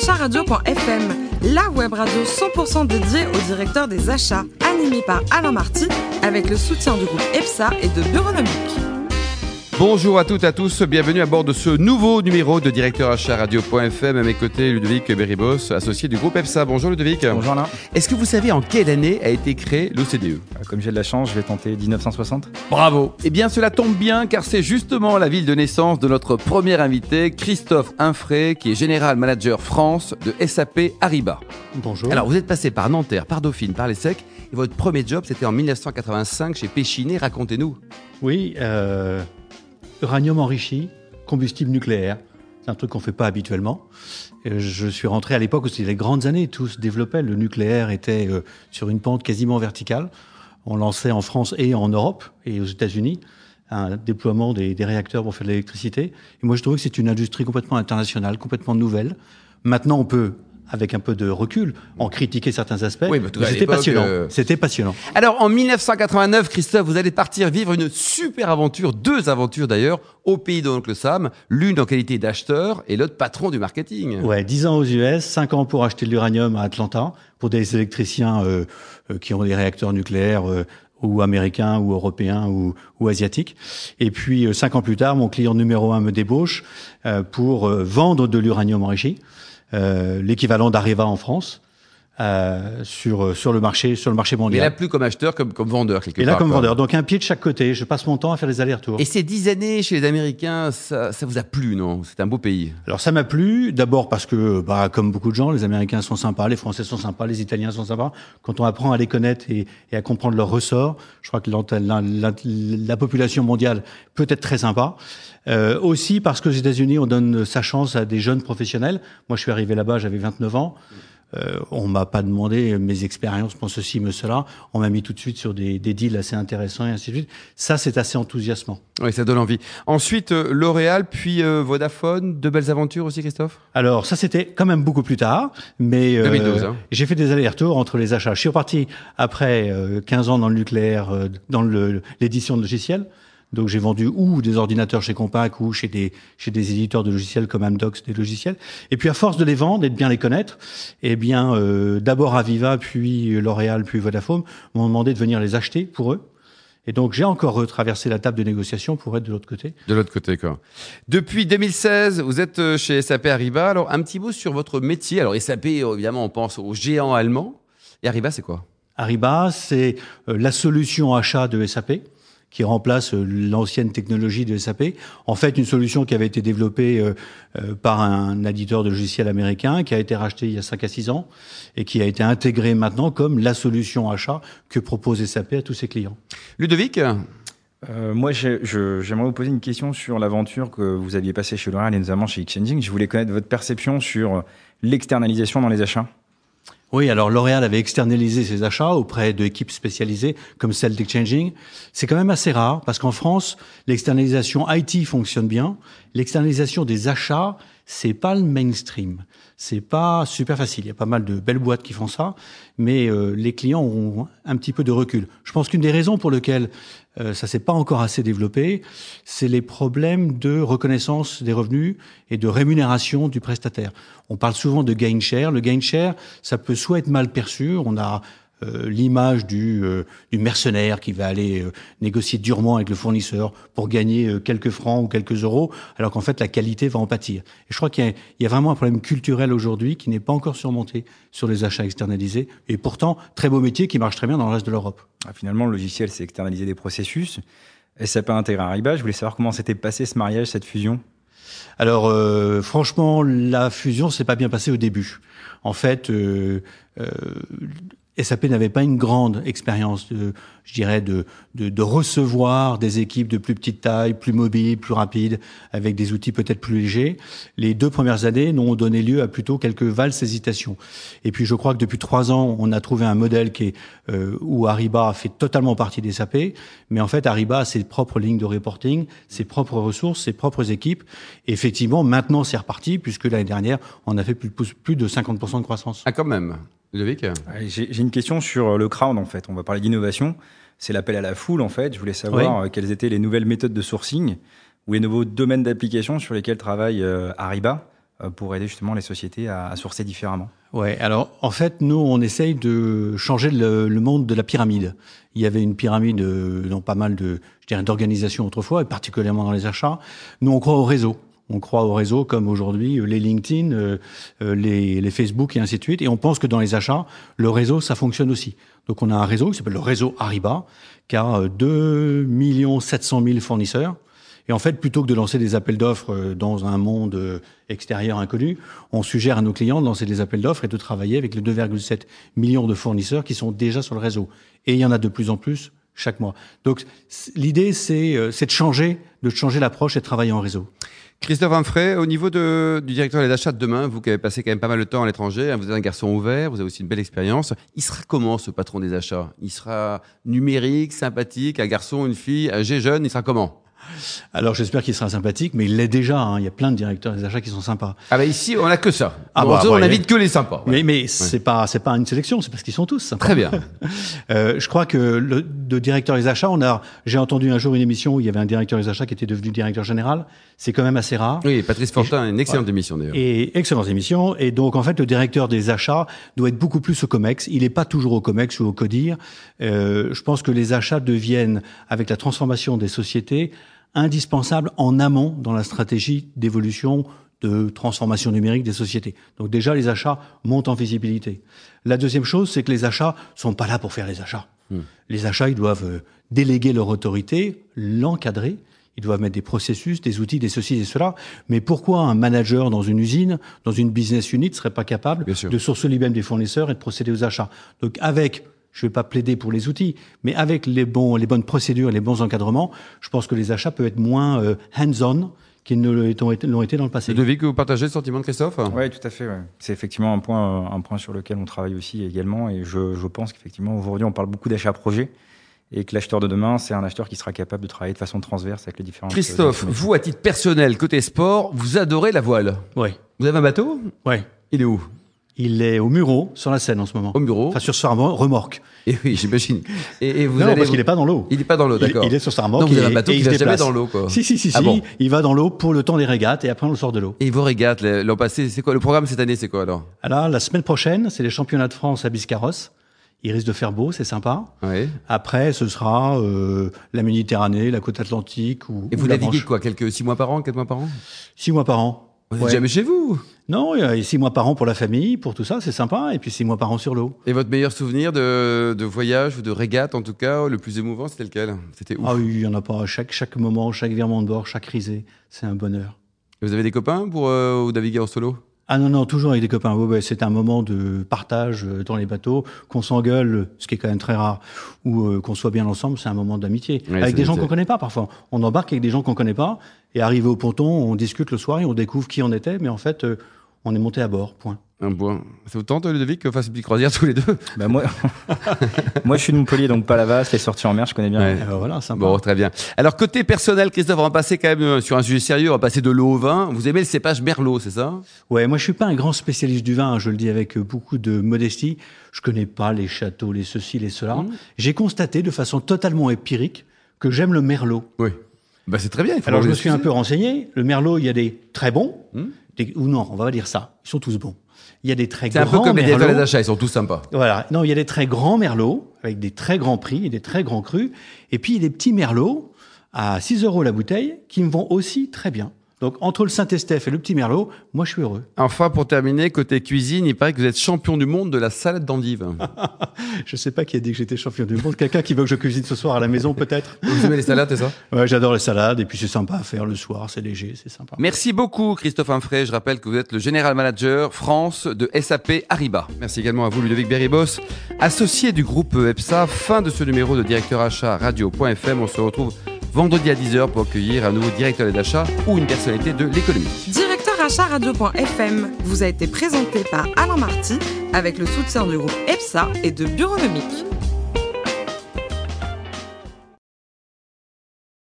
acharadio.fm, la web radio 100% dédiée au directeur des achats, animée par Alain Marty, avec le soutien du groupe EPSA et de Bureonomique. Bonjour à toutes et à tous, bienvenue à bord de ce nouveau numéro de directeur achat radio.fm. À mes côtés, Ludovic Beribos, associé du groupe EPSA. Bonjour Ludovic. Bonjour Alain. Est-ce que vous savez en quelle année a été créé l'OCDE? Comme j'ai de la chance, je vais tenter 1960. Bravo Eh bien cela tombe bien car c'est justement la ville de naissance de notre premier invité, Christophe Infray, qui est général manager France de SAP Ariba. Bonjour. Alors vous êtes passé par Nanterre, par Dauphine, par les Secs, et votre premier job c'était en 1985 chez Péchinet, racontez-nous. oui, euh, uranium enrichi, combustible nucléaire. C'est un truc qu'on fait pas habituellement. Je suis rentré à l'époque où c'était les grandes années, tout se développait. Le nucléaire était euh, sur une pente quasiment verticale. On lançait en France et en Europe et aux États-Unis un déploiement des, des réacteurs pour faire de l'électricité. Et moi, je trouvais que c'est une industrie complètement internationale, complètement nouvelle. Maintenant, on peut, avec un peu de recul, en critiquer certains aspects. Oui, à c'était passionnant. euh, C'était passionnant. Alors en 1989, Christophe, vous allez partir vivre une super aventure, deux aventures d'ailleurs, au pays de l'oncle Sam, l'une en qualité d'acheteur et l'autre patron du marketing. Ouais, 10 ans aux US, 5 ans pour acheter de l'uranium à Atlanta, pour des électriciens euh, euh, qui ont des réacteurs nucléaires euh, ou américains ou européens ou, ou asiatiques. Et puis, euh, cinq ans plus tard, mon client numéro un me débauche euh, pour euh, vendre de l'uranium enrichi, l'équivalent d'Areva en France, euh, sur, euh, sur, le marché, sur le marché Mais mondial. là, plus comme acheteur, comme, comme vendeur quelque Et là, part, comme quoi. vendeur. Donc, un pied de chaque côté. Je passe mon temps à faire les allers-retours. Et ces dix années chez les Américains, ça, ça vous a plu, non? C'est un beau pays. Alors ça m'a plu, d'abord parce que, bah, comme beaucoup de gens, les Américains sont sympas, les Français sont sympas, les Italiens sont sympas. Quand on apprend à les connaître et, et à comprendre leurs ressorts, je crois que la, la- la population mondiale peut être très sympa. Euh, aussi parce qu'aux États-Unis, on donne sa chance à des jeunes professionnels. Moi, je suis arrivé là-bas, j'avais 29 ans. Euh, on m'a pas demandé mes expériences pour ceci, mais cela. On m'a mis tout de suite sur des, des deals assez intéressants et ainsi de suite. Ça, c'est assez enthousiasmant. Oui, ça donne envie. Ensuite, euh, L'Oréal, puis euh, Vodafone, de belles aventures aussi, Christophe? Alors ça c'était quand même beaucoup plus tard, mais euh, 2012, hein. j'ai fait des allers-retours entre les achats. Je suis reparti après euh, 15 ans dans le nucléaire, euh, dans le- l'édition de logiciels. Donc j'ai vendu ou des ordinateurs chez Compaq ou chez des chez des éditeurs de logiciels comme Amdocs des logiciels. Et puis à force de les vendre et de bien les connaître, eh bien euh, d'abord Aviva, puis L'Oréal, puis Vodafone m'ont demandé de venir les acheter pour eux. Et donc j'ai encore retraversé la table de négociation pour être de l'autre côté. De l'autre côté, quoi. Depuis 2016, vous êtes euh, chez SAP Ariba. Alors, un petit mot sur votre métier. Alors, SAP, euh, évidemment, on pense aux géants allemands. Et Ariba, c'est quoi? Ariba, c'est euh, la solution achat de SAP qui remplace euh, l'ancienne technologie de SAP. En fait, une solution qui avait été développée euh, euh, par un éditeur de logiciels américain, qui a été racheté il y a 5 à 6 ans et qui a été intégrée maintenant comme la solution achat que propose SAP à tous ses clients. Ludovic? Euh, moi, j'aimerais vous poser une question sur l'aventure que vous aviez passée chez L'Oréal et notamment chez Exchanging. Je voulais connaître votre perception sur l'externalisation dans les achats. Oui, alors L'Oréal avait externalisé ses achats auprès d'équipes spécialisées comme celle d'Exchanging. C'est quand même assez rare parce qu'en France, l'externalisation IT fonctionne bien. L'externalisation des achats, c'est pas le mainstream. C'est pas super facile. Il y a pas mal de belles boîtes qui font ça, mais euh, les clients ont un petit peu de recul. Je pense qu'une des raisons pour lesquelles euh, ça s'est pas encore assez développé, c'est les problèmes de reconnaissance des revenus et de rémunération du prestataire. On parle souvent de gain share. Le gain share, ça peut soit être mal perçu. On a l'image du, euh, du mercenaire qui va aller euh, négocier durement avec le fournisseur pour gagner euh, quelques francs ou quelques euros, alors qu'en fait la qualité va en pâtir. Et je crois qu'il y, a- y a vraiment un problème culturel aujourd'hui qui n'est pas encore surmonté sur les achats externalisés. Et pourtant, très beau métier qui marche très bien dans le reste de l'Europe. Ah, finalement, le logiciel, c'est externaliser des processus. SAP intègre Ariba. Je voulais savoir comment s'était passé ce mariage, cette fusion? Alors euh, franchement, la fusion s'est pas bien passée au début. En fait, euh, euh, SAP n'avait pas une grande expérience, de, je dirais, de, de, de recevoir des équipes de plus petite taille, plus mobiles, plus rapides, avec des outils peut-être plus légers. Les deux premières années n'ont donné lieu à plutôt quelques valses hésitations. Et puis je crois que depuis trois ans, on a trouvé un modèle qui est, euh, où Ariba fait totalement partie des SAP, mais en fait Ariba a ses propres lignes de reporting, ses propres ressources, ses propres équipes. Et effectivement, maintenant c'est reparti, puisque l'année dernière, on a fait plus, plus de 50% de croissance. Ah, quand même. Ludovic Allez, J'ai j'ai une question sur le crowd, en fait. On va parler d'innovation. C'est l'appel à la foule, en fait. Je voulais savoir euh, quelles étaient les nouvelles méthodes de sourcing ou les nouveaux domaines d'application sur lesquels travaille euh, Ariba euh, pour aider justement les sociétés à, à sourcer différemment Ouais, alors en fait, nous, on essaye de changer le, le monde de la pyramide. Il y avait une pyramide euh, dans pas mal de, je dirais, d'organisations autrefois, et particulièrement dans les achats. Nous, on croit au réseau. On croit au réseau comme aujourd'hui euh, les LinkedIn, euh, euh, les, Facebook et ainsi de suite. Et on pense que dans les achats, le réseau, ça fonctionne aussi. Donc on a un réseau qui s'appelle le réseau Ariba, qui a euh, 2 700 000 fournisseurs. Et en fait, plutôt que de lancer des appels d'offres dans un monde extérieur inconnu, on suggère à nos clients de lancer des appels d'offres et de travailler avec les 2,7 millions de fournisseurs qui sont déjà sur le réseau. Et il y en a de plus en plus chaque mois. Donc l'idée, c'est euh, c'est de changer, de changer l'approche et de travailler en réseau. Christophe Humphrey, au niveau de, du directeur des achats de demain, vous qui avez passé quand même pas mal de temps à l'étranger, hein, vous êtes un garçon ouvert, vous avez aussi une belle expérience. Il sera comment ce patron des achats? Il sera numérique, sympathique, un garçon, une fille, âgé, jeune, il sera comment? Alors j'espère qu'il sera sympathique, mais il l'est déjà. hein. Il y a plein de directeurs des achats qui sont sympas. Ah bah ici, on a que ça. Ah Bon, bah, on ouais. invite que les sympas. Mais, mais c'est pas c'est pas une sélection, c'est parce qu'ils sont tous sympas. Très bien. Euh, je crois que le de directeur des achats, on a j'ai entendu un jour une émission où il y avait un directeur des achats qui était devenu directeur général. C'est quand même assez rare. Oui, Patrice Fortin, une excellente émission d'ailleurs. Et excellente émission. Et donc, en fait, le directeur des achats doit être beaucoup plus au COMEX. Il n'est pas toujours au COMEX ou au CODIR. Euh, je pense que les achats deviennent, avec la transformation des sociétés, indispensables en amont dans la stratégie d'évolution de transformation numérique des sociétés. Donc déjà, les achats montent en visibilité. La deuxième chose, c'est que les achats sont pas là pour faire les achats. Les achats, ils doivent euh, déléguer leur autorité, l'encadrer. Ils doivent mettre des processus, des outils, des ceci, des cela. Mais pourquoi un manager dans une usine, dans une business unit, serait pas capable de sourcer lui-même des fournisseurs et de procéder aux achats? Donc avec, je vais pas plaider pour les outils, mais avec les bons, les bonnes procédures, les bons encadrements, je pense que les achats peuvent être moins euh, hands-on qu'ils ne l'ont été, dans le passé. Devis que vous partagez le sentiment de Christophe? Oui, tout à fait. ouais. C'est effectivement un point, euh, un point sur lequel on travaille aussi également. Et je, je pense qu'effectivement, aujourd'hui, on parle beaucoup d'achats projets. Et que l'acheteur de demain, c'est un acheteur qui sera capable de travailler de façon transverse avec les différents. Christophe, vous, à titre personnel, côté sport, vous adorez la voile? Ouais, Vous avez un bateau? Ouais. Il est où? Il est au Muro, sur la Seine en ce moment. Au bureau Enfin, sur sa remorque. Et oui, j'imagine. Et, et vous non, allez parce qu'il n'est pas dans l'eau. Il n'est pas dans l'eau, d'accord. Il, est sur sa remorque. Donc vous avez un bateau qui il va jamais dans l'eau, quoi. Si, si, si, Ah si. bon Il va dans l'eau pour le temps des régates et après on le sort de l'eau. Et vos régates, l'an passé, c'est quoi Le programme cette année, c'est quoi alors? Alors, la semaine prochaine, c'est les championnats de France à Biscarrosse. Il risque de faire beau, c'est sympa. Oui. Après, ce sera euh, la Méditerranée, la côte atlantique ou, Et ou vous la naviguez quoi Quelques six mois par an, quatre mois par an? Six mois par an. Vous n'êtes Ouais. jamais chez vous? Non, il y a six mois par an pour la famille, pour tout ça, c'est sympa. Et puis six mois par an sur l'eau. Et votre meilleur souvenir de, de voyage ou de régate, en tout cas, le plus émouvant, c'était lequel? C'était où Ah oui, il y en a pas. Chaque, chaque moment, chaque virement de bord, chaque risée, c'est un bonheur. Vous avez des copains pour euh, naviguer en solo Ah non, non, toujours avec des copains. Ouais, ouais, c'est un moment de partage euh, dans les bateaux, qu'on s'engueule, ce qui est quand même très rare, ou euh, qu'on soit bien ensemble, c'est un moment d'amitié. Ouais, avec des gens qu'on connaît pas parfois. On embarque avec des gens qu'on connaît pas, et arrivé au ponton, on discute le soir et on découvre qui on était, mais en fait, euh, on est monté à bord, point. Un point. Ça vous tente, Ludovic, qu'on fasse une petite croisière tous les deux Bah, moi, moi, je suis de Montpellier, donc pas la vaste, les sorties en mer, je connais bien. Ouais. Et ben voilà, sympa. Bon, très bien. Alors, côté personnel, Christophe, on va passer quand même euh, sur un sujet sérieux, on va passer de l'eau au vin. Vous aimez le cépage Merlot, c'est ça? Ouais, moi je suis pas un grand spécialiste du vin, hein, je le dis avec euh, beaucoup de modestie. Je connais pas les châteaux, les ceci, les cela. Mmh. J'ai constaté de façon totalement empirique que j'aime le merlot. Oui. Bah, c'est très bien. il faut Alors je me suis un peu renseigné. Le merlot, il y a des très bons, Hmm. Des- ou non, on va dire ça. Ils sont tous bons. Il y a des très C'est un peu grands comme les directeurs des achats, ils sont tous sympas. Voilà. Non, il y a des très grands merlots avec des très grands prix et des très grands crus. Et puis il y a des petits merlots à 6 euros la bouteille qui me vont aussi très bien. Donc entre le Saint-Estèphe et le petit merlot, moi je suis heureux. Enfin, pour terminer, côté cuisine, il paraît que vous êtes champion du monde de la salade d'endive. Je sais pas qui a dit que j'étais champion du monde. Quelqu'un qui veut que je cuisine ce soir à la maison peut-être. vous aimez les salades, c'est ça? Ouais, j'adore les salades et puis c'est sympa à faire le soir, c'est léger, c'est sympa. Merci beaucoup, Christophe Humphrey. Je rappelle que vous êtes le général manager France de SAP Ariba. Merci également à vous, Ludovic Berribos, associé du groupe EPSA. Fin de ce numéro de directeur achat radio.fm. On se retrouve vendredi à 10h pour accueillir un nouveau directeur des achats ou une personnalité de l'économie. Directeur achat radio.fm vous a été présenté par Alain Marty avec le soutien du groupe EPSA et de Bureaunomique.